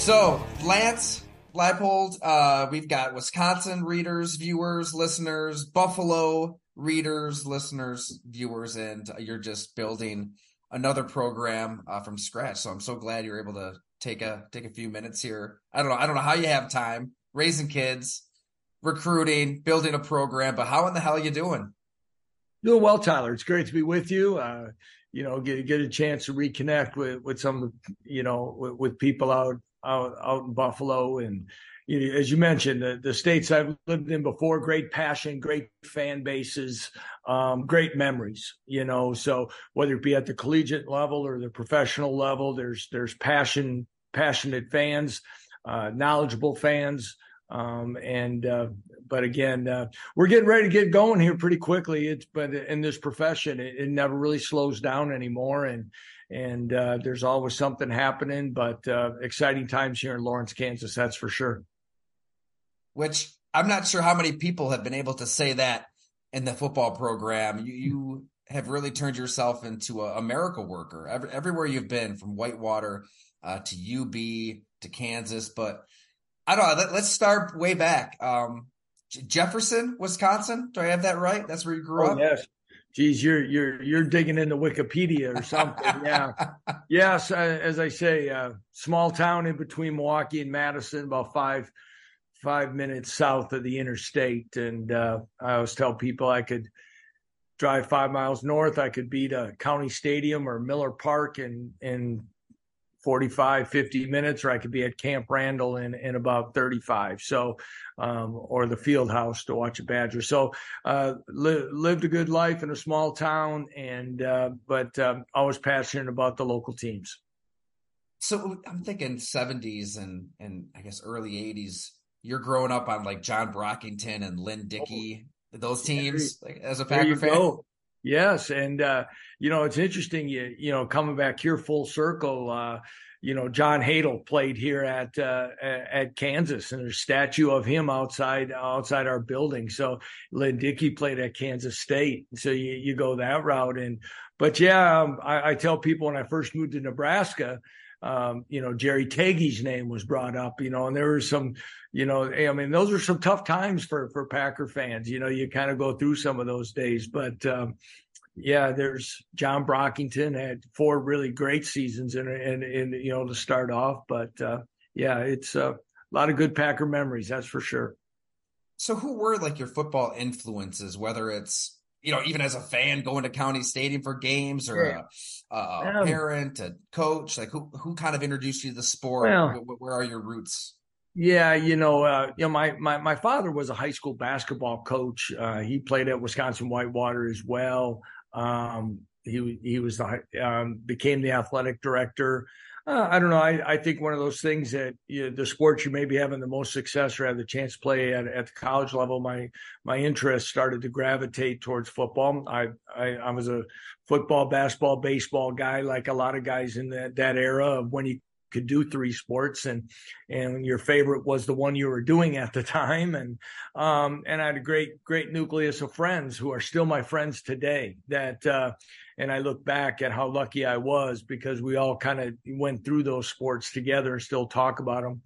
So, Lance Leipold, uh, we've got Wisconsin readers, viewers, listeners, Buffalo readers, listeners, viewers, and you're just building another program uh, from scratch. So I'm so glad you're able to take a take a few minutes here. I don't know. I don't know how you have time raising kids, recruiting, building a program, but how in the hell are you doing? Doing well, Tyler. It's great to be with you. Uh, you know, get get a chance to reconnect with with some, you know, with, with people out out out in Buffalo and as you mentioned, the, the states I've lived in before, great passion, great fan bases, um, great memories, you know. So whether it be at the collegiate level or the professional level, there's there's passion, passionate fans, uh, knowledgeable fans. Um, and uh, but again, uh, we're getting ready to get going here pretty quickly. It's but in this profession, it, it never really slows down anymore, and and uh, there's always something happening. But uh, exciting times here in Lawrence, Kansas, that's for sure which I'm not sure how many people have been able to say that in the football program. You, you have really turned yourself into a, a miracle worker Every, everywhere you've been, from Whitewater uh, to UB to Kansas. But I don't know. Let, us start way back. Um, Jefferson, Wisconsin. Do I have that right? That's where you grew oh, up. Yes. Geez, you're you're you're digging into Wikipedia or something. yeah. Yes, uh, as I say, uh, small town in between Milwaukee and Madison, about five five minutes south of the interstate. And uh, I always tell people I could drive five miles north. I could be to County Stadium or Miller Park in, in 45, 50 minutes, or I could be at Camp Randall in, in about 35. So, um, or the field house to watch a Badger. So, uh, li- lived a good life in a small town and, uh, but, um, always passionate about the local teams. So I'm thinking 70s and, and I guess early 80s you're growing up on like John Brockington and Lynn Dickey, those teams like, as a Packer fan. Go. Yes, and uh, you know it's interesting. You you know coming back here full circle. Uh, you know John Hadl played here at uh, at Kansas, and there's a statue of him outside outside our building. So Lynn Dickey played at Kansas State. So you you go that route, and but yeah, um, I, I tell people when I first moved to Nebraska um, you know, Jerry Tagge's name was brought up, you know, and there was some, you know, I mean, those are some tough times for, for Packer fans. You know, you kind of go through some of those days, but, um, yeah, there's John Brockington had four really great seasons and, and, and, you know, to start off, but, uh, yeah, it's uh, a lot of good Packer memories. That's for sure. So who were like your football influences, whether it's, you know, even as a fan going to County Stadium for games or yeah. a, a, parent, a coach, like who who kind of introduced you to the sport? Well, where, where, are your roots? Yeah, you know, uh, you know, my, my my father was a high school basketball coach. Uh, he played at Wisconsin Whitewater as well. Um, he he was the um, became the athletic director. Uh, I don't know. I, I think one of those things that you the sports you may be having the most success or have the chance to play at, at the college level, my my interest started to gravitate towards football. I, I, I was a football, basketball, baseball guy, like a lot of guys in that that era of when you could do three sports and and your favorite was the one you were doing at the time and um and I had a great great nucleus of friends who are still my friends today that uh and I look back at how lucky I was because we all kind of went through those sports together and still talk about them.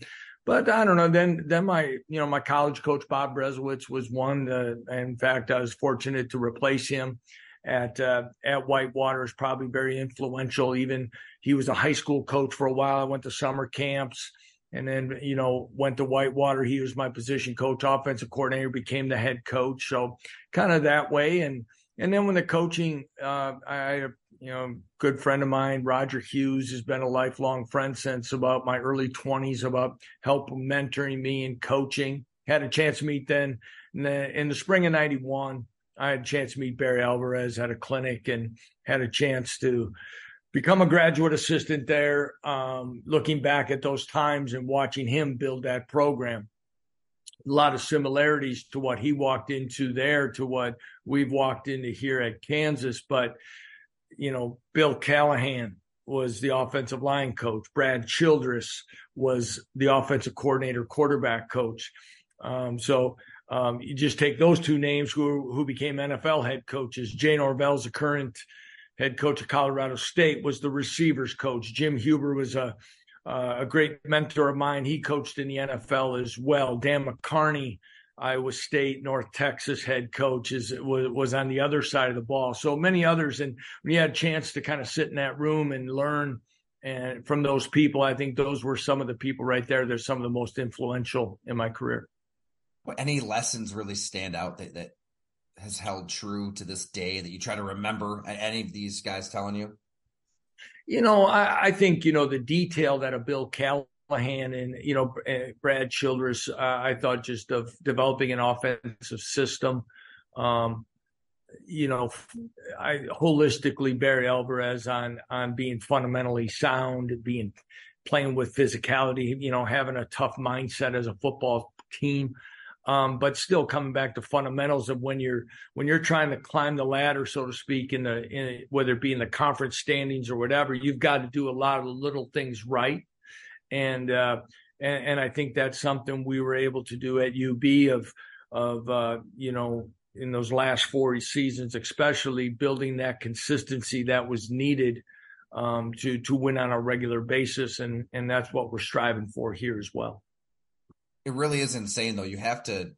But I don't know. Then, then my, you know, my college coach Bob Berezowitz was one. Uh, in fact, I was fortunate to replace him at uh, at Whitewater. Is probably very influential. Even he was a high school coach for a while. I went to summer camps and then you know went to Whitewater. He was my position coach, offensive coordinator, became the head coach. So kind of that way, and and then when the coaching, uh, I, you know, good friend of mine, Roger Hughes, has been a lifelong friend since about my early 20s, about help mentoring me and coaching. Had a chance to meet then in the, in the spring of 91. I had a chance to meet Barry Alvarez at a clinic and had a chance to become a graduate assistant there. Um, looking back at those times and watching him build that program a lot of similarities to what he walked into there to what we've walked into here at Kansas. But, you know, Bill Callahan was the offensive line coach. Brad Childress was the offensive coordinator, quarterback coach. Um, so um, you just take those two names who who became NFL head coaches. Jay Norvell's the current head coach of Colorado State was the receivers coach. Jim Hueber was a uh, a great mentor of mine. He coached in the NFL as well. Dan McCarney, Iowa State, North Texas head coach, is was, was on the other side of the ball. So many others, and we had a chance to kind of sit in that room and learn. And from those people, I think those were some of the people right there. They're some of the most influential in my career. Any lessons really stand out that, that has held true to this day that you try to remember any of these guys telling you? You know, I, I think, you know, the detail that a Bill Callahan and, you know, eh, Brad Childress, uh, I thought just of developing an offensive system. Um, you know, I holistically Barry Alvarez on on being fundamentally sound, being playing with physicality, you know, having a tough mindset as a football team um, but still coming back to fundamentals of when you're when you're trying to climb the ladder, so to speak, in the in, whether it be in the conference standings or whatever, you've got to do a lot of little things right, and uh, and, and I think that's something we were able to do at UB of of uh, you know in those last four seasons, especially building that consistency that was needed um, to to win on a regular basis, and and that's what we're striving for here as well it really is insane though. You have to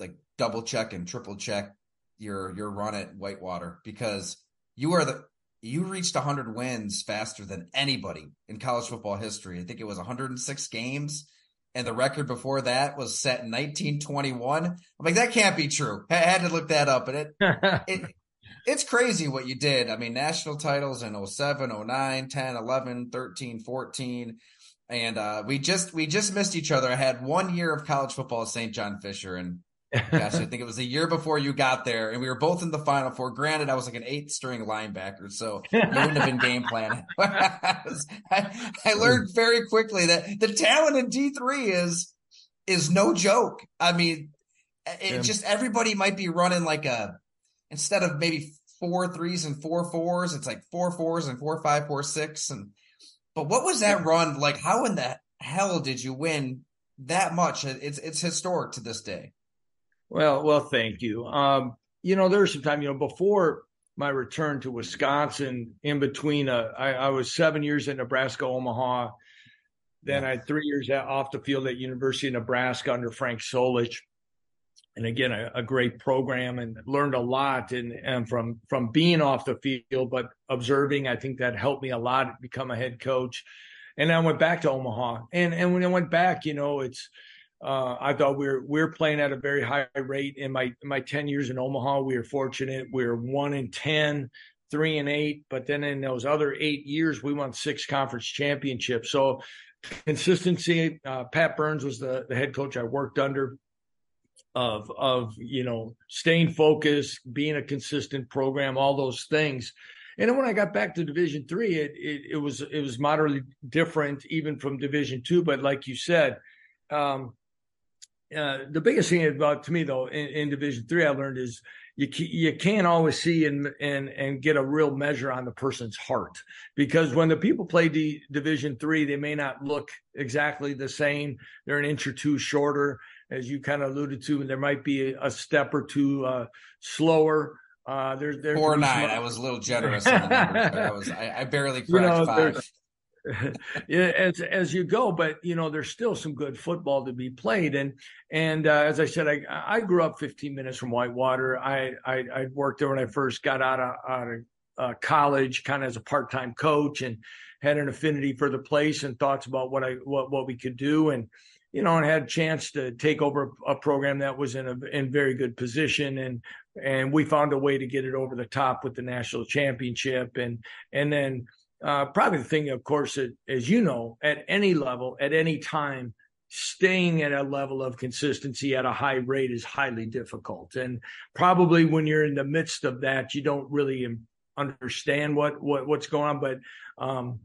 like double check and triple check your your run at Whitewater because you are the you reached 100 wins faster than anybody in college football history. I think it was 106 games and the record before that was set in 1921. I'm like that can't be true. I had to look that up and it it it's crazy what you did. I mean, national titles in 07, 09, 10, 11, 13, 14 and uh, we just we just missed each other. I had one year of college football at St. John Fisher, and gosh, I think it was a year before you got there, and we were both in the Final Four. Granted, I was like an eighth string linebacker, so you wouldn't have been game planning. I, I, I learned very quickly that the talent in D three is is no joke. I mean, it yeah. just everybody might be running like a instead of maybe four threes and four fours, it's like four fours and four five four six and but what was that run like? How in the hell did you win that much? It's it's historic to this day. Well, well, thank you. Um, you know, there's some time, you know, before my return to Wisconsin, in between, uh, I, I was seven years at Nebraska Omaha. Then I had three years off the field at University of Nebraska under Frank Solich and again a, a, great program and learned a lot and, and from from being off the field but observing i think that helped me a lot become a head coach and i went back to omaha and and when i went back you know it's uh, I thought we were we are playing at a very high rate in my my ten years in Omaha. We were fortunate. We were one in ten, three and eight, but then in those other eight years, we won six conference championships. So consistency. Uh, Pat Behrns was the, the head coach I worked under of of you know staying focused, being a consistent program, all those things. And then when I got back to Division three, it, it, it was it was moderately different even from Division two. But like you said, um, uh, the biggest thing about to me though in, in Division three I learned is you you can't always see and and and get a real measure on the person's heart because when the people play D, Division three, they may not look exactly the same. They're an inch or two shorter as you kind of alluded to, and there might be a, a step or two uh, slower. Uh, there's there's four nine. I was a little generous. I was I, I barely cracked you know, five. yeah, as as you go, but you know, there's still some good football to be played, and and uh, as I said, I I grew up 15 minutes from Whitewater. I I, I worked there when I first got out of, out of uh, college, kind of as a part time coach, and had an affinity for the place and thoughts about what I what what we could do, and you know, and had a chance to take over a program that was in a in very good position, and and we found a way to get it over the top with the national championship, and and then uh, probably the thing, of course, as you know, at any level, at any time, staying at a level of consistency at a high rate is highly difficult, and probably when you're in the midst of that, you don't really understand what what what's going on, but um,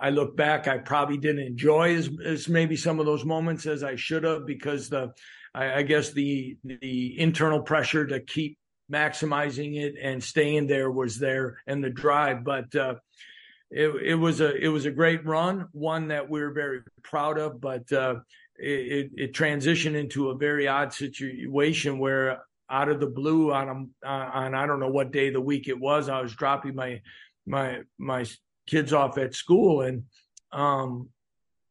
I, look back, I probably didn't enjoy as, as maybe some of those moments as I should have because the, I, I guess the the internal pressure to keep maximizing it and staying there was there and the drive. But uh, it, it was a it was a great run, one that we are very proud of. But uh, it, it transitioned into a very odd situation where out of the blue on a, on I don't know what day of the week it was, I was dropping my my my kids off at school and um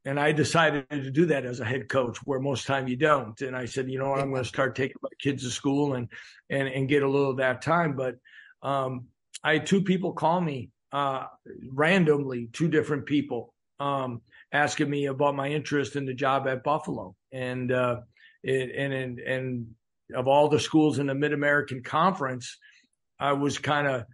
and I decided to do that as a head coach, where most time you don't. And I said, you know what, I'm going to start taking my kids to school and and and get a little of that time. But um, I had two people call me uh, randomly, two different people, um, asking me about my interest in the job at Buffalo, and uh, it, and and and of all the schools in the Mid American Conference, I was kind of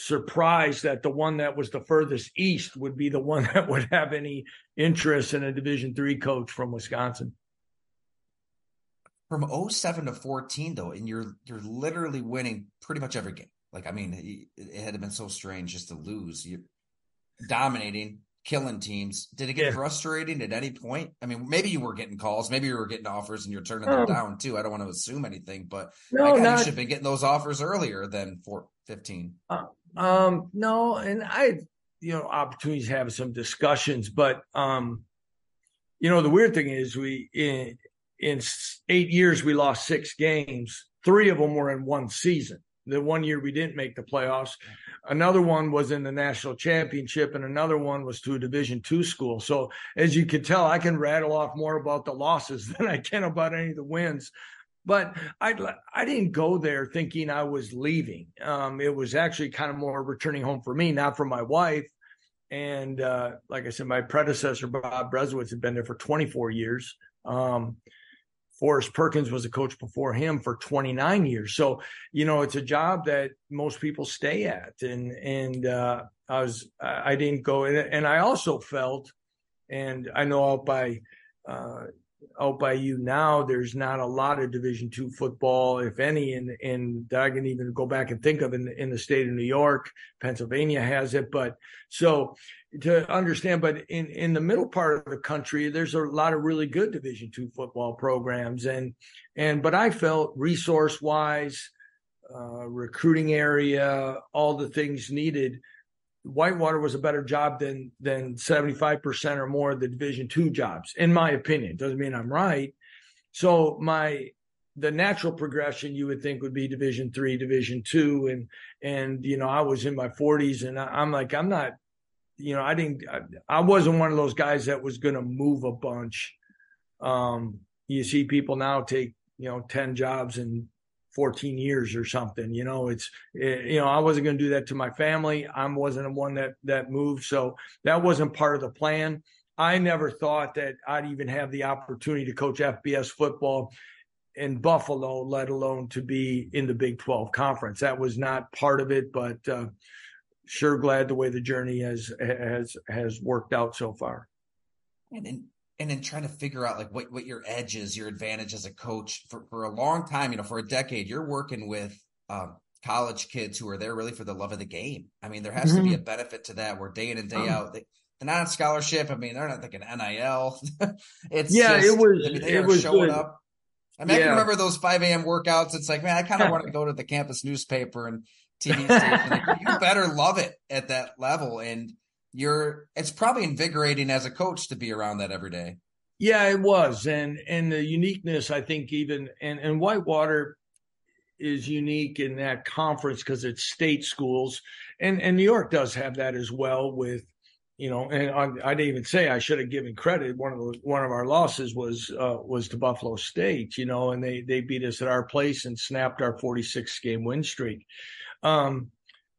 surprised that the one that was the furthest east would be the one that would have any interest in a division three coach from wisconsin. From 07 to 14 though and you're you're literally winning pretty much every game. Like i mean it, had been so strange just to lose. You're dominating killing teams. Did it get yeah. frustrating at any point? I mean maybe you were getting calls. Maybe you were getting offers and you're turning them um, down too. I don't want to assume anything but no, not, you should have been getting those offers earlier than for 15 uh, um, no, and I, you know, opportunities have some discussions, but um, you know, the weird thing is we in in eight years we lost six games. Three of them were in one season. The one year we didn't make the playoffs. Another one was in the national championship, and another one was to a Division two school. So as you can tell, I can rattle off more about the losses than I can about any of the wins. But I I didn't go there thinking I was leaving. Um, it was actually kind of more returning home for me, not for my wife. And uh, like I said, my predecessor Bob Berezowitz had been there for 24 years. Um, Forrest Perkins was a coach before him for 29 years. So, you know, it's a job that most people stay at. And, and, uh, I was, I didn't go in And I also felt, and I know out by, uh, out by you now, there's not a lot of Division two football, if any, and and I can even go back and think of in in the state of New York, Pennsylvania has it, but so to understand, but in in the middle part of the country, there's a lot of really good Division two football programs, and and but I felt resource wise, uh, recruiting area, all the things needed Whitewater was a better job than than 75% or more of the division two jobs, in my opinion. Doesn't mean I'm right. So my the natural progression you would think would be division three, division two. And and you know, I was in my 40s and I, am like, I'm not, you know, I didn't I, I wasn't one of those guys that was gonna move a bunch. Um, you see people now take, you know, 10 jobs and 14 years or something. You know, it's, it, you know, I wasn't going to do that to my family. I wasn't the one that, that moved. So that wasn't part of the plan. I never thought that I'd even have the opportunity to coach FBS football in Buffalo, let alone to be in the Big 12 conference. That was not part of it, but uh, sure glad the way the journey has has has worked out so far. And and then trying to figure out like what, what your edge is, your advantage as a coach for, for a long time, you know, for a decade, you're working with um, college kids who are there really for the love of the game. I mean, there has mm-hmm. to be mm-hmm. a benefit to that where day in and day oh. out, they, they're not on scholarship. I mean, they're not thinking NIL. it's yeah, just, it was, I mean, it was showing good. up. I mean, yeah. I can remember those 5 a.m. workouts. It's like, man, I kind of want to go to the campus newspaper and TV station. Like, you better love it at that level. And you're it's probably invigorating as a coach to be around that every day. Yeah, it was, and and the uniqueness I think even and and Whitewater is unique in that conference because it's state schools, and and New York does have that as well with. You know, and I, I didn't even say I should have given credit. One of the, one of our losses was uh, was to Buffalo State. You know, and they they beat us at our place and snapped our 46 game win streak. Um,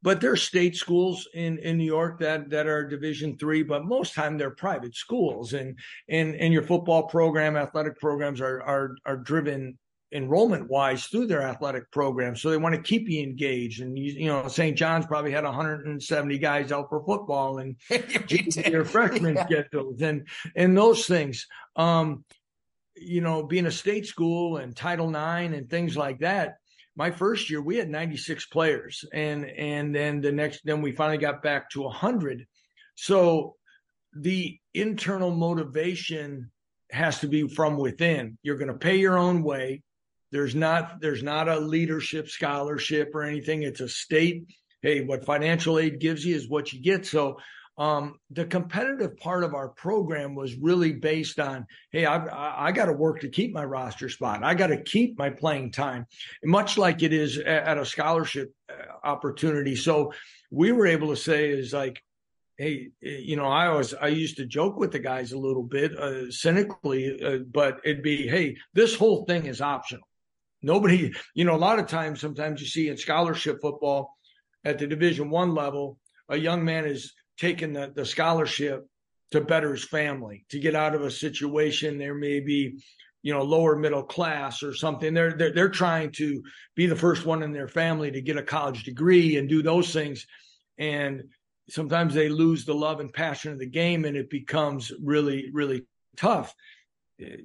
but there are state schools in, in New York that that are Division three, but most time they're private schools, and and and your football program, athletic programs are are are driven enrollment wise through their athletic program, so they want to keep you engaged. And you, you know, St. John's probably had 170 guys out for football and your freshman yeah. schedules and and those things. Um, you know, being a state school and Title IX and things like that my first year we had 96 players and and then the next then we finally got back to 100 so the internal motivation has to be from within. You're going to pay your own way. There's not there's not a leadership scholarship or anything. It's a state. Hey what financial aid gives you is what you get. So um, the competitive part of our program was really based on, hey, I, I, got to work to keep my roster spot. I got to keep my playing time, much like it is at a scholarship uh, opportunity. So we were able to say is like, hey, you know, I always I used to joke with the guys a little bit uh, cynically, uh, but it'd be, hey, this whole thing is optional. Nobody, you know, a lot of times, sometimes you see in scholarship football at the Division One level, a young man is taking the, the scholarship to better his family, to get out of a situation. There may be, you know, lower middle class or something. They're, they're they're trying to be the first one in their family to get a college degree and do those things. And sometimes they lose the love and passion of the game and it becomes really, really tough.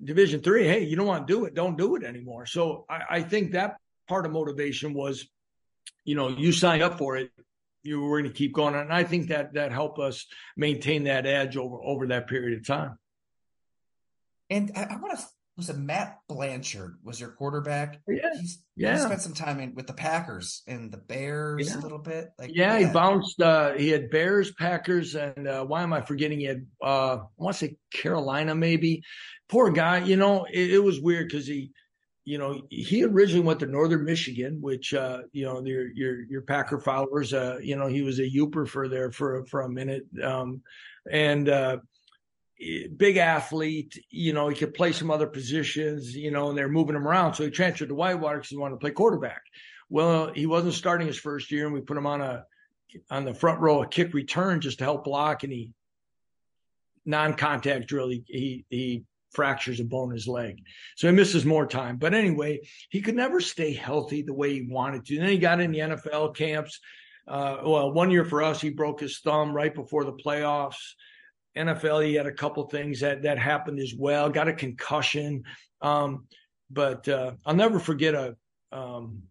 Division three, hey, you don't want to do it, don't do it anymore. So I, I think that part of motivation was, you know, you signed up for it, you were going to keep going, and I think that that helped us maintain that edge over over that period of time. And I, I want to was it Matt Blanchard was your quarterback? Yeah, He's, yeah. He spent some time in with the Packers and the Bears yeah. a little bit. Like yeah, yeah. he bounced. Uh, he had Bears, Packers, and uh, why am I forgetting? He had uh, I want to say Carolina, maybe. Poor guy. You know, it, it was weird because he, you know, he originally went to Northern Michigan, which uh, you know your your your Packer followers. Uh, you know, he was a Yooper for there for for a minute, um, and. Uh, big athlete, you know, he could play some other positions, you know, and they're moving him around. So he transferred to Whitewater because he wanted to play quarterback. Well, he wasn't starting his first year, and we put him on a on the front row a kick return just to help block, and he non-contact drill. He he, he fractures a bone in his leg, so he misses more time. But anyway, he could never stay healthy the way he wanted to. And then he got in the NFL camps. Uh, well, one year for us, he broke his thumb right before the playoffs. NFL, he had a couple things that that happened as well. Got a concussion, um, but uh, I'll never forget a um,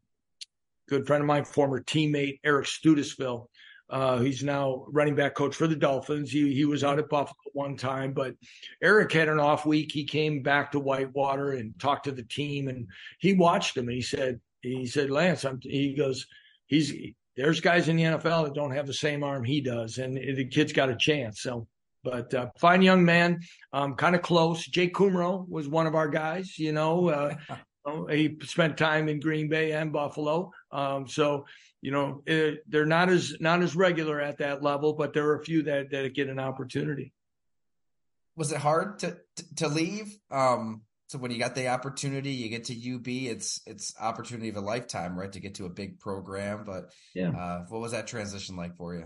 good friend of mine, former teammate Eric Studesville. Uh, he's now running back coach for the Dolphins. He he was out at Buffalo one time, but Eric had an off week. He came back to Whitewater and talked to the team, and he watched him. And he said he said Lance, I'm, he goes, he's there's guys in the NFL that don't have the same arm he does, and the kid's got a chance. So but uh, fine young man, um, kind of close. Jake Kumerow was one of our guys. You know, uh, he spent time in Green Bay and Buffalo. Um, so you know it, they're not as not as regular at that level, but there are a few that that get an opportunity. Was it hard to to leave? Um, so when you got the opportunity, you get to UB. It's it's opportunity of a lifetime, right? To get to a big program. But yeah, uh, what was that transition like for you?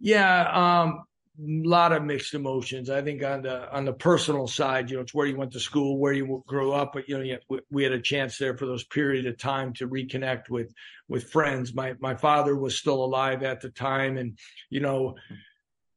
Yeah, um, a lot of mixed emotions. I think on the on the personal side, you know, it's where you went to school, where you grew up, but you know, we had a chance there for those period of time to reconnect with with friends. My my father was still alive at the time, and you know,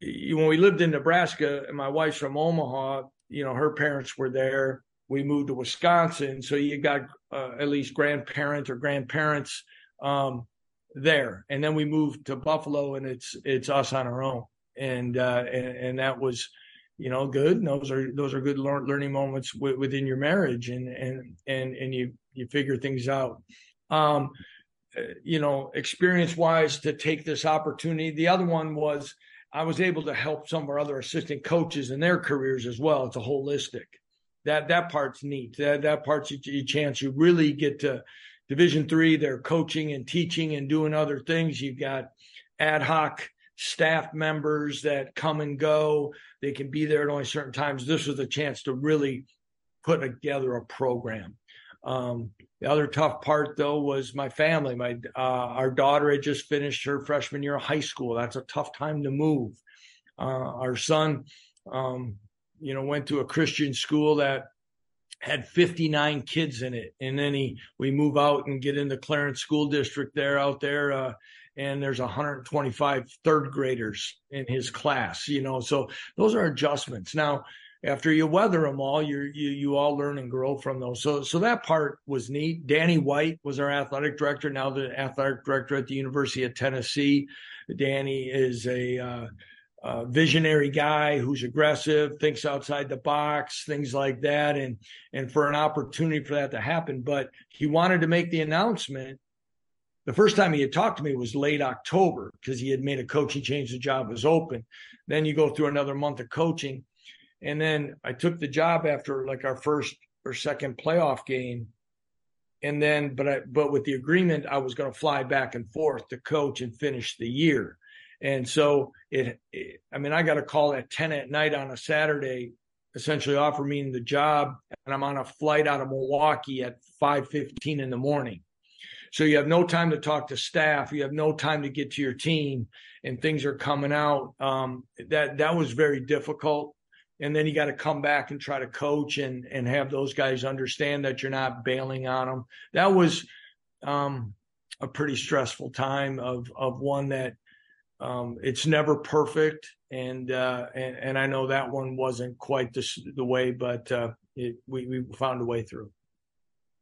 when we lived in Nebraska, and my wife's from Omaha, you know, her parents were there. We moved to Wisconsin, so you got uh, at least grandparents or grandparents um, there, and then we moved to Buffalo, and it's it's us on our own and uh, and, and that was you know good and those are those are good learning moments w- within your marriage and and and and you you figure things out. Um uh, you know experience wise to take this opportunity the other one was i was able to help some of our other assistant coaches in their careers as well. It's a holistic. That that part's neat. That that part's a, a chance you really get to division three they're coaching and teaching and doing other things. You've got ad hoc staff members that come and go. They can be there at only certain times. This was a chance to really put together a program. Um, the other tough part, though, was my family. My uh, our daughter had just finished her freshman year of high school. That's a tough time to move. Uh, our son, um, you know, went to a Christian school that had 59 kids in it, and then he we move out and get in the Clarence School District there out there. Uh, and there's 125 third graders in his class you know so those are adjustments. Now after you weather them all you you you all learn and grow from those. So so that part was neat. Danny white was our athletic director now the athletic director at the university of tennessee. Danny is a uh, uh, visionary guy who's aggressive, thinks outside the box, things like that, and and for an opportunity for that to happen. But he wanted to make the announcement the first time he had talked to me was late October because he had made a coaching change. The job was open. Then you go through another month of coaching. And then I took the job after like our first or second playoff game. And then, but I, but with the agreement, I was going to fly back and forth to coach and finish the year. And so it, it I mean, I got a call at 10 at night on a Saturday, essentially offer me the job. And I'm on a flight out of Milwaukee at 5:15 in the morning. So you have no time to talk to staff. You have no time to get to your team, and things are coming out. Um, that that was very difficult. And then you got to come back and try to coach and and have those guys understand that you're not bailing on them. That was um, a pretty stressful time of of one that um, it's never perfect, and, uh, and and I know that one wasn't quite the the way, but uh, it, we we found a way through.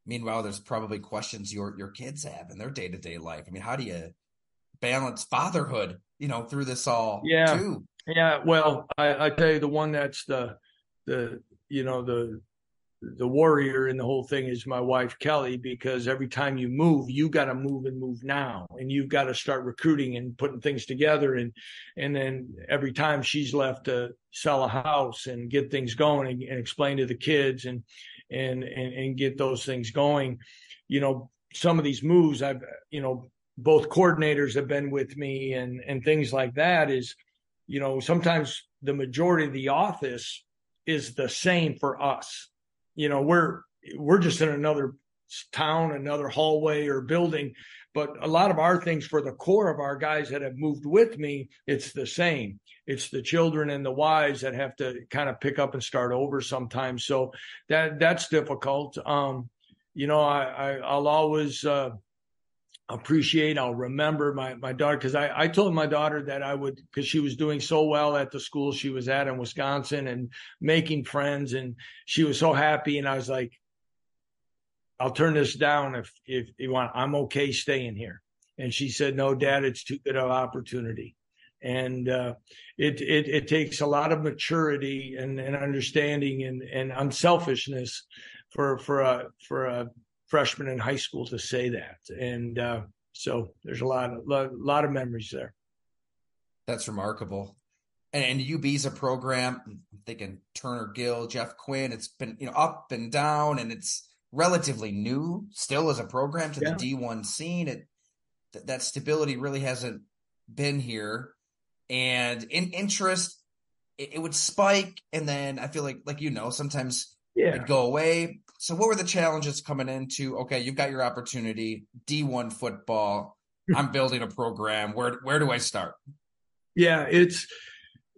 Meanwhile, there's probably questions your your kids have in their day to day life. I mean, how do you balance fatherhood, you know, through this all? Yeah, too? yeah. Well, I, I tell you, the one that's the the you know the the warrior in the whole thing is my wife Kelly because every time you move, you got to move and move now, and you've got to start recruiting and putting things together, and and then every time she's left to sell a house and get things going and, and explain to the kids and and, and, and get those things going. You know, some of these moves I've, you know, both coordinators have been with me and, and things like that is, you know, sometimes the majority of the office is the same for us. You know, we're, we're just in another town, another hallway or building. But a lot of our things for the core of our guys that have moved with me, it's the same. It's the children and the wives that have to kind of pick up and start over sometimes. So that that's difficult. Um, you know, I, I will always uh, appreciate. I'll remember my my daughter because I I told my daughter that I would because she was doing so well at the school she was at in Wisconsin and making friends and she was so happy and I was like I'll turn this down if if you want. I'm okay staying here." And she said, "No, Dad, it's too good of opportunity." And uh, it, it it takes a lot of maturity and, and understanding and, and unselfishness for for a for a freshman in high school to say that. And uh, so there's a lot of lot, lot of memories there. That's remarkable. And, and UB's a program. I'm thinking Turner Gill, Jeff Quinn. It's been you know up and down, and it's relatively new still as a program to yeah. the D1 scene. It th- that stability really hasn't been here, and in interest it, it, would spike, and then I feel like like you know sometimes yeah. it'd go away. So what were the challenges coming into? Okay, you've got your opportunity, D1 football. I'm building a program. Where where do I start? Yeah, it's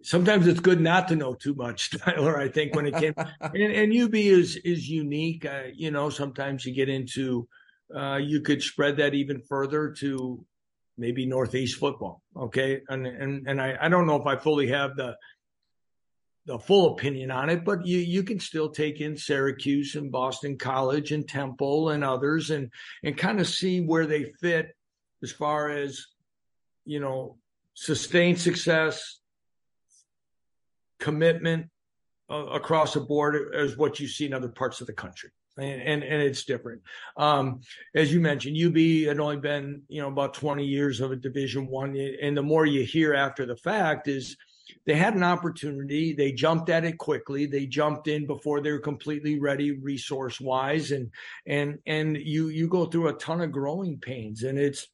sometimes it's good not to know too much, Tyler. I think when it came and, and UB is is unique. Uh, you know, sometimes you get into uh, you could spread that even further to maybe Northeast football. Okay, and and and I, I don't know if I fully have the the full opinion on it, but you you can still take in Syracuse and Boston College and Temple and others and and kind of see where they fit as far as you know sustained success commitment uh, across the board as what you see in other parts of the country. And, and, and it's different. Um, as you mentioned, UB had only been, you know, about 20 years of a division one. And the more you hear after the fact is they had an opportunity. They jumped at it quickly. They jumped in before they were completely ready resource wise. And, and, and you, you go through a ton of growing pains and it's,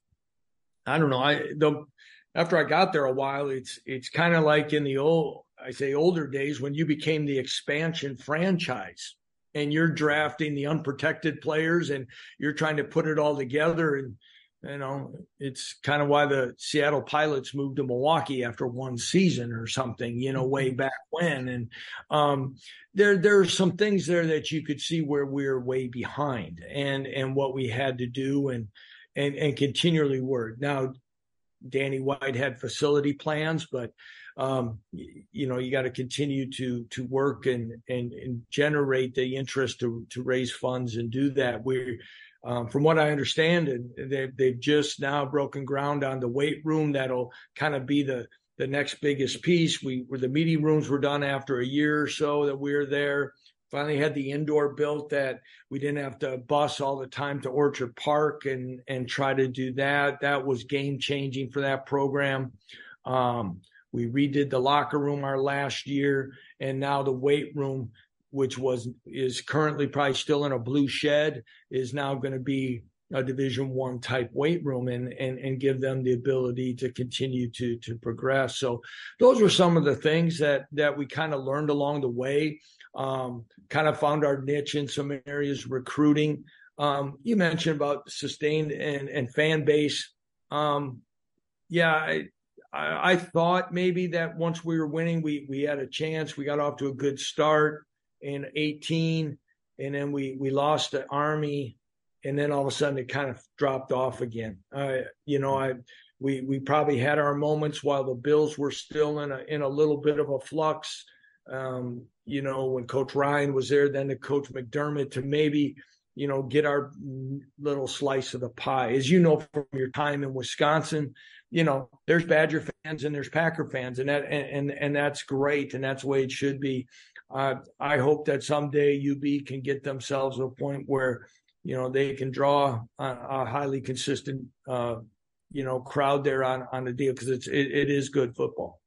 I don't know. I, the, after I got there a while, it's, it's kind of like in the old, I say older days when you became the expansion franchise and you're drafting the unprotected players and you're trying to put it all together and you know it's kind of why the Seattle Pilots moved to Milwaukee after one season or something you know way mm-hmm. back when and um, there there are some things there that you could see where we're way behind and and what we had to do and and and continually work now Danny White had facility plans but um, you know, you got to continue to to work and, and and generate the interest to to raise funds and do that. We, um, from what I understand, and they've they've just now broken ground on the weight room that'll kind of be the the next biggest piece. We were the meeting rooms were done after a year or so that we were there. Finally had the indoor built that we didn't have to bus all the time to Orchard Park and and try to do that. That was game changing for that program. Um, we redid the locker room our last year, and now the weight room, which was is currently probably still in a blue shed, is now going to be a division one type weight room and, and and give them the ability to continue to to progress. So those were some of the things that that we kind of learned along the way um, kind of found our niche in some areas recruiting. Um, you mentioned about sustained and and fan base. Um, yeah I, I, I thought maybe that once we were winning we we had a chance we got off to a good start in 18 and then we we lost the army and then all of a sudden it kind of dropped off again. Uh, you know, I we we probably had our moments while the Bills were still in a in a little bit of a flux. Um, you know, when Coach Ryan was there, then the Coach McDermott to maybe you know get our little slice of the pie. As you know from your time in Wisconsin, you know there's Badger fans and there's Packer fans, and that and and, and that's great, and that's the way it should be. Uh, I hope that someday UB can get themselves to a point where you know they can draw a, a highly consistent uh, you know crowd there on on the deal because it's it, it is good football.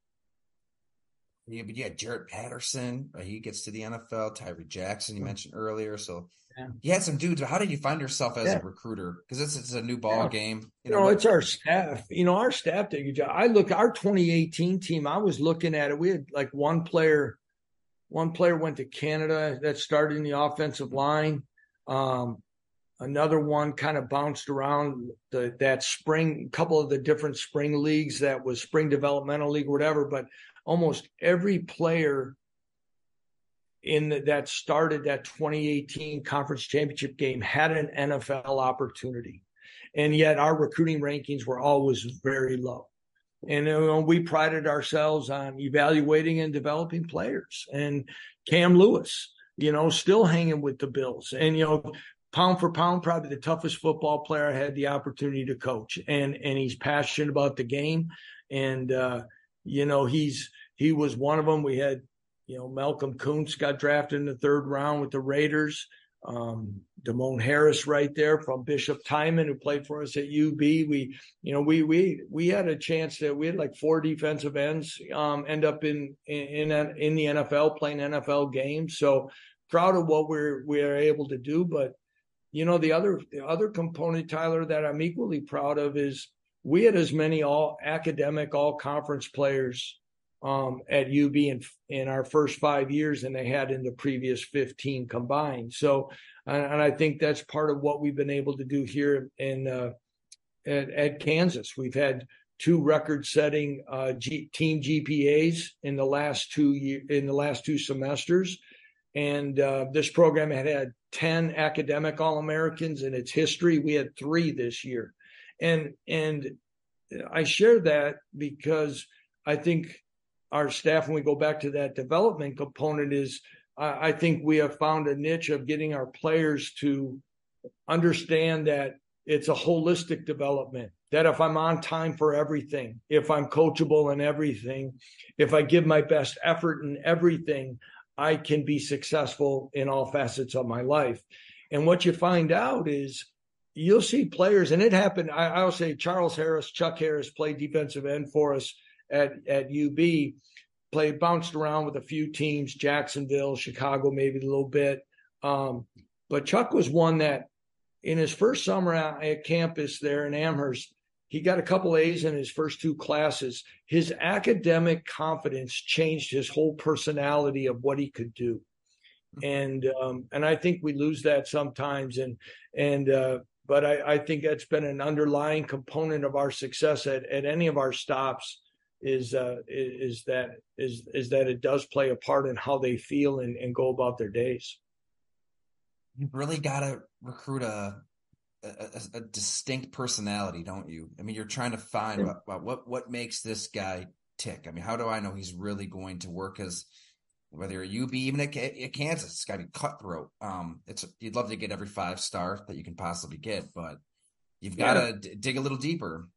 Yeah, but yeah, Jaret Patterson, uh, he gets to the NFL. Tyree Jackson, you mentioned earlier. So yeah. you had some dudes. but How did you find yourself as yeah. a recruiter? Because it's, it's a new ball yeah. game. You know, it's our staff. You know, our staff did a good job. I look our 2018 team. I was looking at it. We had like one player. One player went to Canada that started in the offensive line. Um, Another one kind of bounced around the, that spring, a couple of the different spring leagues that was spring developmental league whatever, but almost every player in that started that 2018 conference championship game had an NFL opportunity. And yet our recruiting rankings were always very low. And we prided ourselves on evaluating and developing players. And Cam Lewis, you know, still hanging with the Bills. And, you know, pound for pound, probably the toughest football player I had the opportunity to coach. And and he's passionate about the game. And uh, you know, he's he was one of them. We had, you know, Malcolm Koonce got drafted in the third round with the Raiders. Um, Demone Harris right there from Bishop Timon, who played for us at UB. We, you know, we we we had a chance that we had like four defensive ends um, end up in in in the NFL playing NFL games. So proud of what we're we're able to do, but you know, the other the other component, Tyler, that I'm equally proud of is we had as many all academic, all conference players um, at UB in in our first five years than they had in the previous 15 combined. So, and, and I think that's part of what we've been able to do here in uh, at, at, Kansas. We've had two record-setting uh, G, team GPAs in the last two year, in the last two semesters, and uh, this program had had 10 academic All-Americans in its history. We had three this year. And, and I share that because I think our staff, when we go back to that development component is, I think we have found a niche of getting our players to understand that it's a holistic development that if I'm on time for everything, if I'm coachable in everything, if I give my best effort in everything, I can be successful in all facets of my life. And what you find out is you'll see players, and it happened. I, will say Charles Harris, Chuck Harris played defensive end for us at, at UB, played, bounced around with a few teams, Jacksonville, Chicago, maybe a little bit. Um, but Chuck was one that in his first summer at campus there in Amherst, he got a couple A's in his first two classes. His academic confidence changed his whole personality of what he could do. And um, and I think we lose that sometimes. And and uh, but I, I think that's been an underlying component of our success at, at any of our stops is uh, is that is is that it does play a part in how they feel and, and go about their days. You've really got to recruit a a, a, distinct personality, don't you? I mean, you're trying to find yeah. what, what what makes this guy tick. I mean, how do I know he's really going to work as whether you're UB, even at, at Kansas, it's got to be cutthroat. Um, it's you'd love to get every five star that you can possibly get, but you've got to d- dig a little deeper.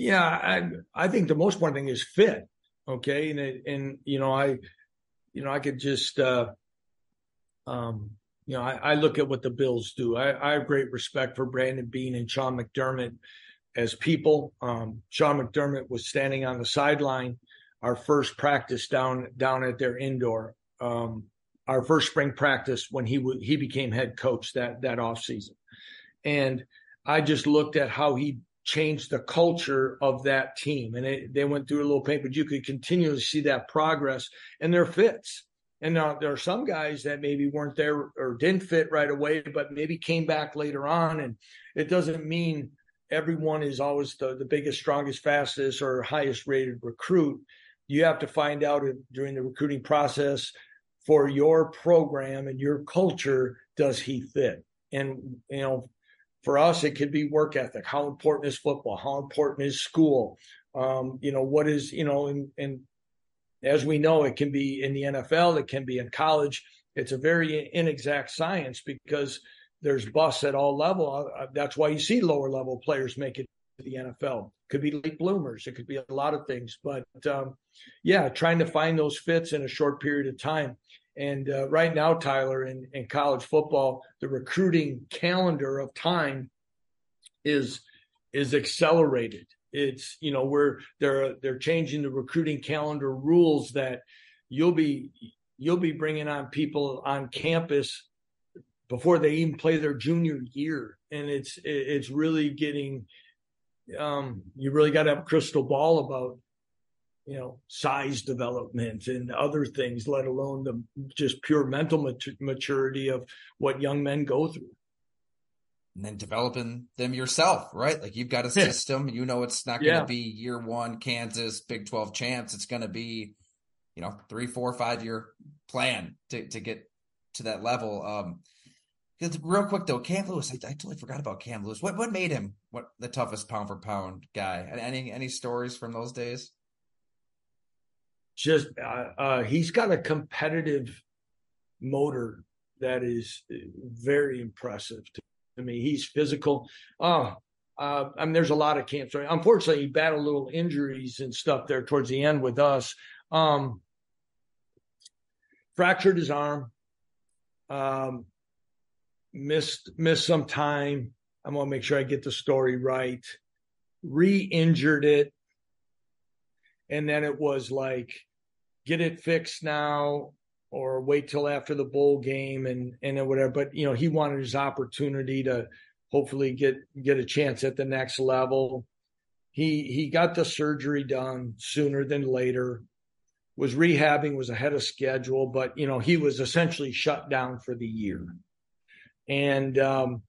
Yeah, I I think the most important thing is fit. Okay, and it, and you know I, you know I could just uh, um you know, I, I, look at what the Bills do. I, I, have great respect for Brandon Beane and Sean McDermott as people. Um, Sean McDermott was standing on the sideline our first practice down down at their indoor. Um, our first spring practice when he w- he became head coach that that off season, and I just looked at how he changed the culture of that team. And it, they went through a little pain, but you could continue to see that progress and their fits. And now there are some guys that maybe weren't there or didn't fit right away, but maybe came back later on. And it doesn't mean everyone is always the, the biggest, strongest, fastest, or highest rated recruit. You have to find out if, during the recruiting process for your program and your culture, does he fit? And, you know, for us, it could be work ethic. How important is football? How important is school? Um, you know, what is, you know, and, and as we know, it can be in the NFL, it can be in college. It's a very inexact science because there's busts at all level. Uh, uh, that's why you see lower level players make it to the NFL. Could be late bloomers. It could be a lot of things. But um, yeah, trying to find those fits in a short period of time. And uh, right now, Tyler, in, in college football, the recruiting calendar of time is is accelerated. It's you know we're they're they're changing the recruiting calendar rules that you'll be you'll be bringing on people on campus before they even play their junior year, and it's it's really getting um, you really got to have a crystal ball about you know size development and other things let alone the just pure mental mat- maturity of what young men go through and then developing them yourself right like you've got a system you know it's not going to yeah. be year one kansas big 12 champs it's going to be you know three four five year plan to, to get to that level um real quick though, Cam Lewis, I, I, totally forgot about Cam Lewis. What what made him what the toughest pound for pound guy? Any any stories from those days? Just uh, uh, he's got a competitive motor that is very impressive to, me. He's physical. Oh, uh, I mean, there's a lot of cancer. Unfortunately, he battled little injuries and stuff there towards the end with us. Um, fractured his arm. Um, missed missed some time. I'm gonna make sure I get the story right. Re-injured it, and then it was like get it fixed now or wait till after the bowl game and and whatever. But you know, he wanted his opportunity to hopefully get get a chance at the next level. He he got the surgery done sooner than later. Was rehabbing, was ahead of schedule, but you know he was essentially shut down for the year, and um,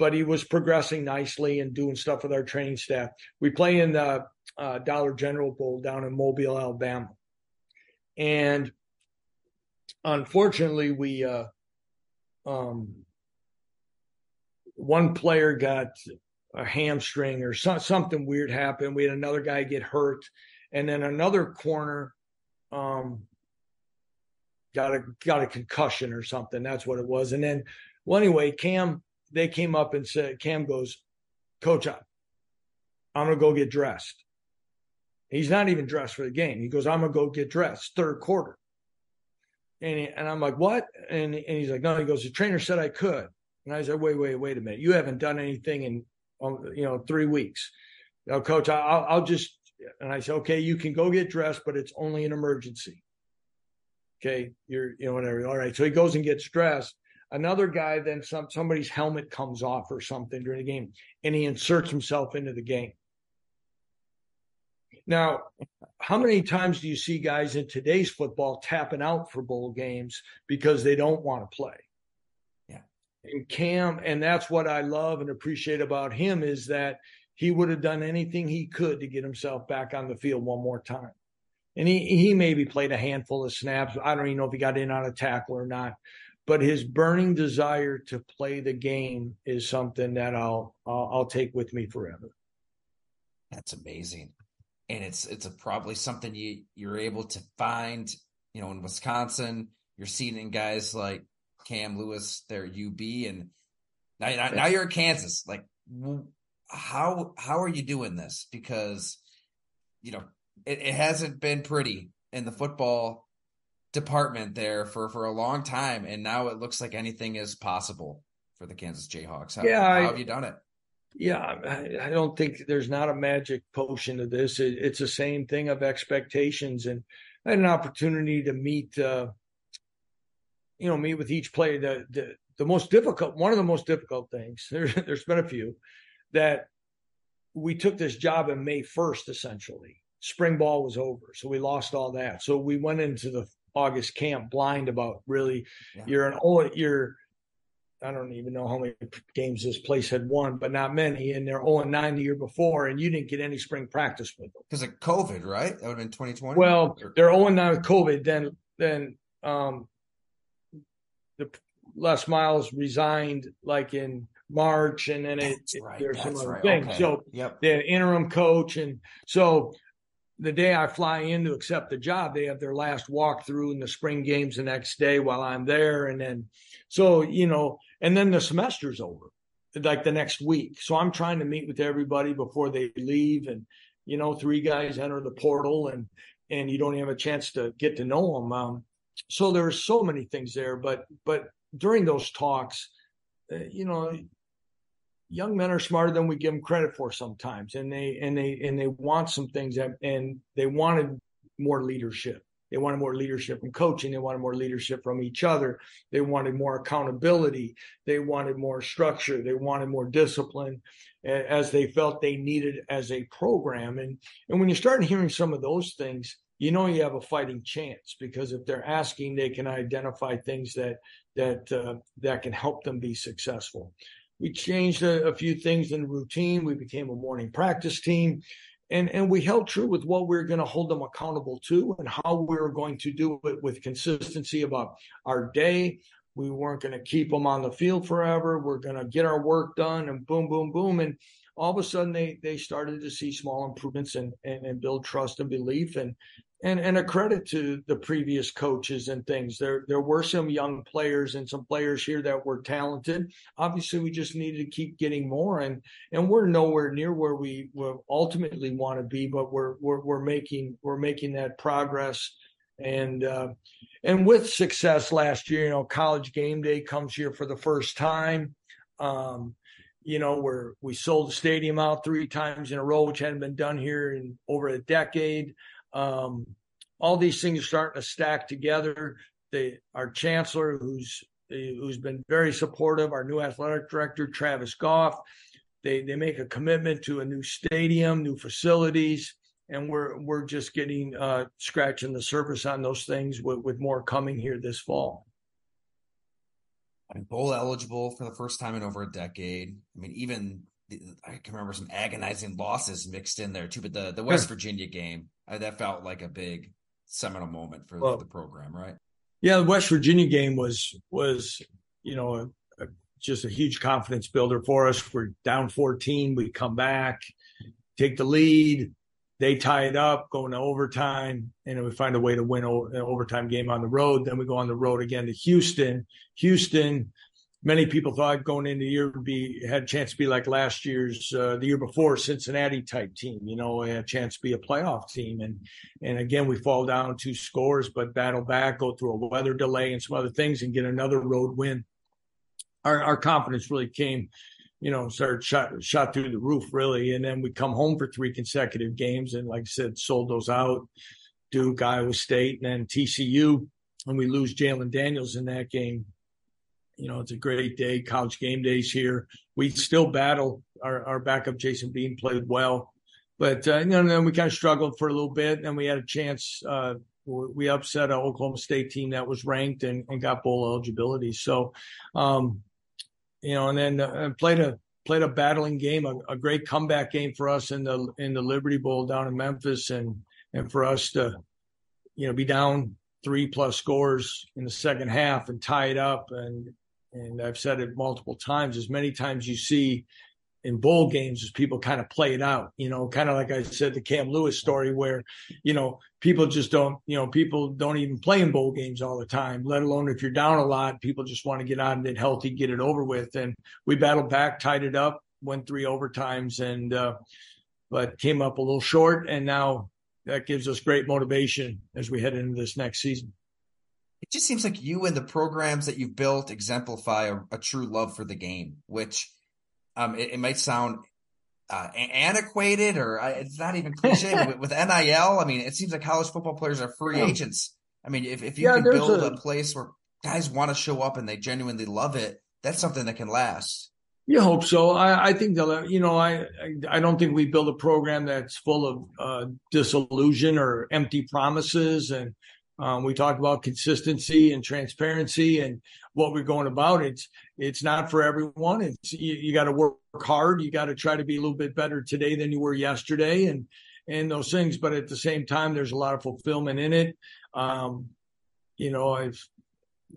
but he was progressing nicely and doing stuff with our training staff. We play in the uh, Dollar General Bowl down in Mobile, Alabama and unfortunately, we uh, um, one player got a hamstring or so, something weird happened. We had another guy get hurt, and then another corner um, got a got a concussion or something. That's what it was. And then, well, anyway, Cam they came up and said, Cam goes, Coach, I'm gonna go get dressed. He's not even dressed for the game. He goes, I'm gonna go get dressed, third quarter. And he, and I'm like, what? And and he's like, no. He goes, the trainer said I could. And I said, wait, wait, wait a minute. You haven't done anything in, um, you know, three weeks. No, coach, I'll, I'll just. And I said, okay, you can go get dressed, but it's only an emergency. Okay, you're, you know, whatever. All right. So he goes and gets dressed. Another guy, then some somebody's helmet comes off or something during the game, and he inserts himself into the game. Now, how many times do you see guys in today's football tapping out for bowl games because they don't want to play? Yeah. And Cam, and that's what I love and appreciate about him is that he would have done anything he could to get himself back on the field one more time. And he, he maybe played a handful of snaps. I don't even know if he got in on a tackle or not. But his burning desire to play the game is something that I'll I'll, I'll take with me forever. That's amazing. And it's it's a, probably something you you're able to find you know in Wisconsin. You're seeing in guys like Cam Lewis their UB and now, now, now you're in Kansas. Like how how are you doing this? Because you know it, it hasn't been pretty in the football department there for for a long time and now it looks like anything is possible for the Kansas Jayhawks how, yeah, how I, have you done it yeah, I, I, don't think there's not a magic potion to this. It, it's the same thing of expectations. And I had an opportunity to meet, uh, you know, meet with each player. The, the, the most difficult, one of the most difficult things, there's, there's been a few, that we took this job in May 1st, essentially. Spring ball was over. So we lost all that. So we went into the August camp blind about really yeah. you're an old you're I don't even know how many games this place had won, but not many. And they're 0 9 the year before, and you didn't get any spring practice with them. Because of COVID, right? That would have been 2020. Well, they're 0 9 with COVID. Then, then um, the Les Miles resigned like in March, and then it, right, there's some other right. things. Okay. So, yep. the interim coach, and so the day I fly in to accept the job, they have their last walkthrough in the spring games the next day while I'm there, and then so you know and then the semester's over like the next week. So i'm trying to meet with everybody before they leave and you know three guys enter the portal and and you don't have a chance to get to know them um, so there's so many things there but but during those talks uh, you know young men are smarter than we give them credit for sometimes and they and they and they want some things that, and they wanted more leadership they wanted more leadership from coaching. They wanted more leadership from each other. They wanted more accountability. They wanted more structure. They wanted more discipline as they felt they needed as a program. And, and when you start hearing some of those things, you know you have a fighting chance because if they're asking, they can identify things that that uh, that can help them be successful. We changed a, a few things in routine. We became a morning practice team. And and we held true with what we are going to hold them accountable to and how we were going to do it with consistency about our day. We weren't going to keep them on the field forever. We're going to get our work done and boom boom boom. And all of a sudden they they started to see small improvements and and, and build trust and belief and and and a credit to the previous coaches and things. There there were some young players and some players here that were talented. Obviously, we just needed to keep getting more, and and we're nowhere near where we will ultimately want to be, but we're we're we're making we're making that progress. And uh, and with success last year, you know, college game day comes here for the first time. Um, you know, where we sold the stadium out three times in a row, which hadn't been done here in over a decade. Um, all these things are starting to stack together. The, our chancellor, who's who's been very supportive, our new athletic director Travis Goff, they they make a commitment to a new stadium, new facilities, and we're we're just getting uh, scratching the surface on those things with, with more coming here this fall. I'm bowl eligible for the first time in over a decade. I mean, even I can remember some agonizing losses mixed in there too, but the the West Virginia game I, that felt like a big seminal moment for, well, the program, right? Yeah, the West Virginia game was was you know a, a, just a huge confidence builder for us. We're down 14, we come back, take the lead, they tie it up, going to overtime, and then we find a way to win an overtime game on the road. Then we go on the road again to Houston. Houston many people thought going into the year would be had a chance to be like last year's uh, the year before Cincinnati type team. You know, a chance to be a playoff team, and and again we fall down two scores, but battle back, go through a weather delay and some other things, and get another road win. Our our confidence really came. You know, started shot shot through the roof really, and then we come home for three consecutive games, and like I said, sold those out. Duke, Iowa State, and then TCU, and we lose Jalon Daniels in that game you know, it's a great day. College game days here. We still battle. Our, our backup Jason Bean played well, but uh, you know, then we kind of struggled for a little bit. And we had a chance. Uh, we upset an Oklahoma State team that was ranked and, and got bowl eligibility. So, um, you know, and then uh, played a played a battling game, a, a, great comeback game for us in the in the Liberty Bowl down in Memphis, and and for us to, you know, be down three plus scores in the second half and tie it up. And and I've said it multiple times, as many times you see in bowl games as people kind of play it out, you know, kind of like I said, the Cam Lewis story where, you know, people just don't, you know, people don't even play in bowl games all the time, let alone if you're down a lot, people just want to get out and get healthy, get it over with. And we battled back, tied it up, went three overtimes and, uh, but came up a little short. And now that gives us great motivation as we head into this next season it just seems like you and the programs that you've built exemplify a, a true love for the game, which um, it, it might sound uh, antiquated or uh, it's not even cliche with, with, NIL. I mean, it seems like college football players are free agents. I mean, if, if you yeah, can build a... a place where guys want to show up and they genuinely love it, that's something that can last. You hope so. I, I think they'll, you know, I, I don't think we build a program that's full of uh, disillusion or empty promises. And um, we talked about consistency and transparency and what we're going about. It's, it's not for everyone. It's, you, you got to work hard. You got to try to be a little bit better today than you were yesterday and, and those things. But at the same time, there's a lot of fulfillment in it. Um, you know, I've,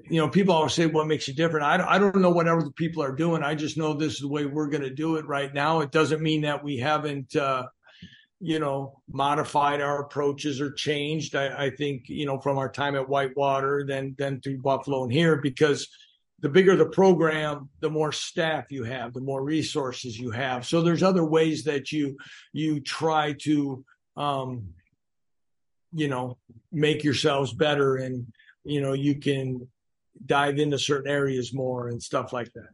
you know, people always say, what makes you different? I, I don't know what other people are doing. I just know this is the way we're going to do it right now. It doesn't mean that we haven't, uh, you know, modified our approaches or changed. I, I think, you know, from our time at Whitewater, then, then through Buffalo and here, because the bigger the program, the more staff you have, the more resources you have. So there's other ways that you, you try to, um, you know, make yourselves better and, you know, you can dive into certain areas more and stuff like that.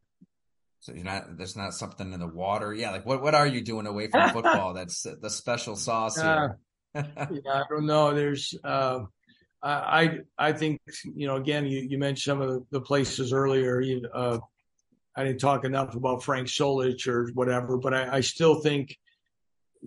So you're not there's not something in the water. Yeah, like what what are you doing away from football? That's the special sauce here. Uh, yeah, I don't know. There's uh, I I think you know again you, you mentioned some of the, the places earlier. You, uh, I didn't talk enough about Frank Solich or whatever, but I, I still think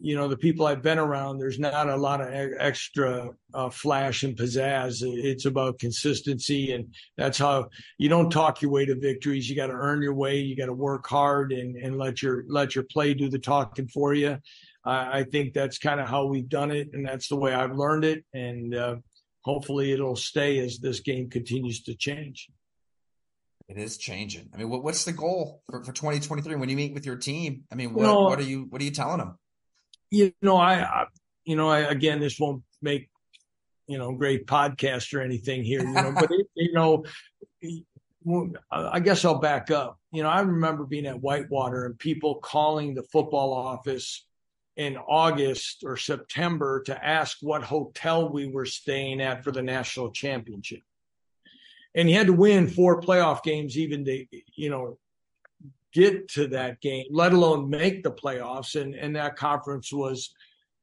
you know the people I've been around, there's not a lot of extra uh, flash and pizzazz. It's about consistency, and that's how you don't talk your way to victories. You got to earn your way. You got to work hard and and let your let your play do the talking for you. I, I think that's kind of how we've done it, and that's the way I've learned it. And uh, hopefully, it'll stay as this game continues to change. It is changing. I mean, what, what's the goal for, for 2023 when you meet with your team? I mean, what, well, what are you what are you telling them? You know, I, I you know, I, again, this won't make, you know, great podcast or anything here, you know, but you know, I guess I'll back up. You know, I remember being at Whitewater and people calling the football office in August or September to ask what hotel we were staying at for the national championship. And you had to win four playoff games even to, you know, get to that game, let alone make the playoffs. And and that conference was,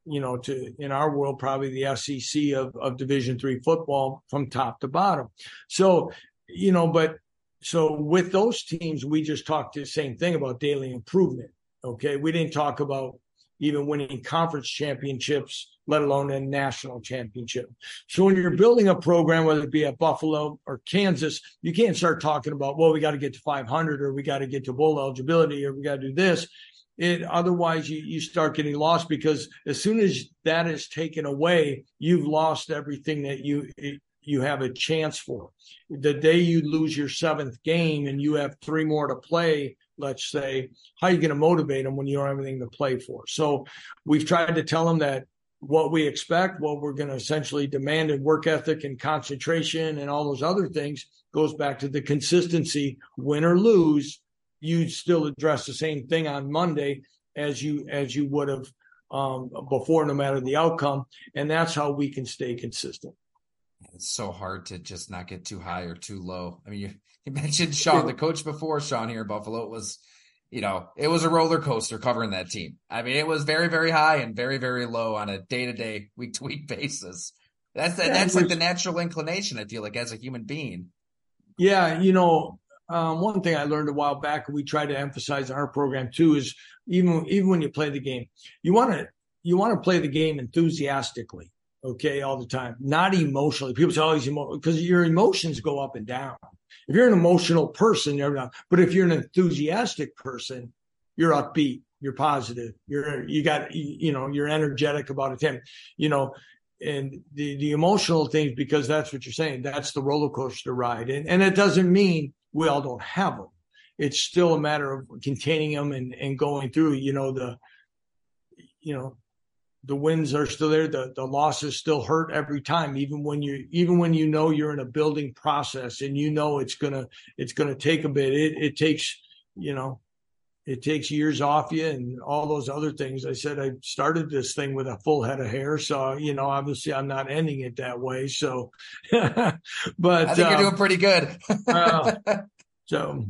you know, to in our world probably the SEC of of Division three football from top to bottom. So you know, but so with those teams, we just talked the same thing about daily improvement. Okay, we didn't talk about even winning conference championships, let alone a national championship. So when you're building a program, whether it be at Buffalo or Kansas, you can't start talking about, well, we got to get to 500 or we got to get to bowl eligibility or we got to do this. It otherwise you, you start getting lost because as soon as that is taken away, you've lost everything that you you have a chance for. The day you lose your seventh game and you have three more to play, let's say, how are you going to motivate them when you don't have anything to play for? So we've tried to tell them that what we expect, what we're going to essentially demand in work ethic and concentration and all those other things goes back to the consistency. Win or lose, you still address the same thing on Monday as you as you would have um, before, no matter the outcome, and that's how we can stay consistent. It's so hard to just not get too high or too low. I mean, you, you mentioned Sean, the coach before Sean here in Buffalo. It was, you know, it was a roller coaster covering that team. I mean, it was very, very high and very, very low on a day to day, week to week basis. That's yeah, that's like the natural inclination. I feel like as a human being. Yeah, you know, um, one thing I learned a while back, and we try to emphasize in our program too, is even even when you play the game, you want to you want to play the game enthusiastically okay, all the time, not emotionally. People say, oh, he's emotional because your emotions go up and down. If you're an emotional person, you're not, but if you're an enthusiastic person, you're upbeat, you're positive, you're, you got, you know, you're energetic about it. You know, and the, the emotional things, because that's what you're saying, that's the roller coaster ride. And, and it doesn't mean we all don't have them. It's still a matter of containing them and, and going through, you know, the, you know, the wins are still there. The the losses still hurt every time, even when you even when you know you're in a building process and you know it's gonna it's gonna take a bit. It it takes you know it takes years off you and all those other things. I said I started this thing with a full head of hair, so you know obviously I'm not ending it that way. So, but I think um, you're doing pretty good. uh, so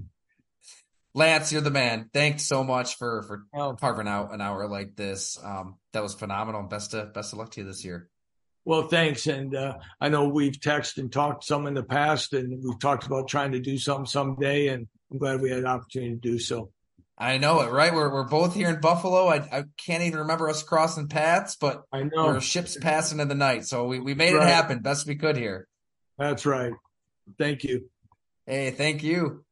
Lance, you're the man. Thanks so much for for oh. carving out an hour like this. Um, that was phenomenal. Best of best of luck to you this year. Well, thanks. And uh, I know we've texted and talked some in the past, and we've talked about trying to do something someday. And I'm glad we had an opportunity to do so. I know it, right? We're we're both here in Buffalo. I, I can't even remember us crossing paths, but I know we're ships passing in the night. So we, we made Right. it happen best we could here. that's right. Thank you. Hey, thank you.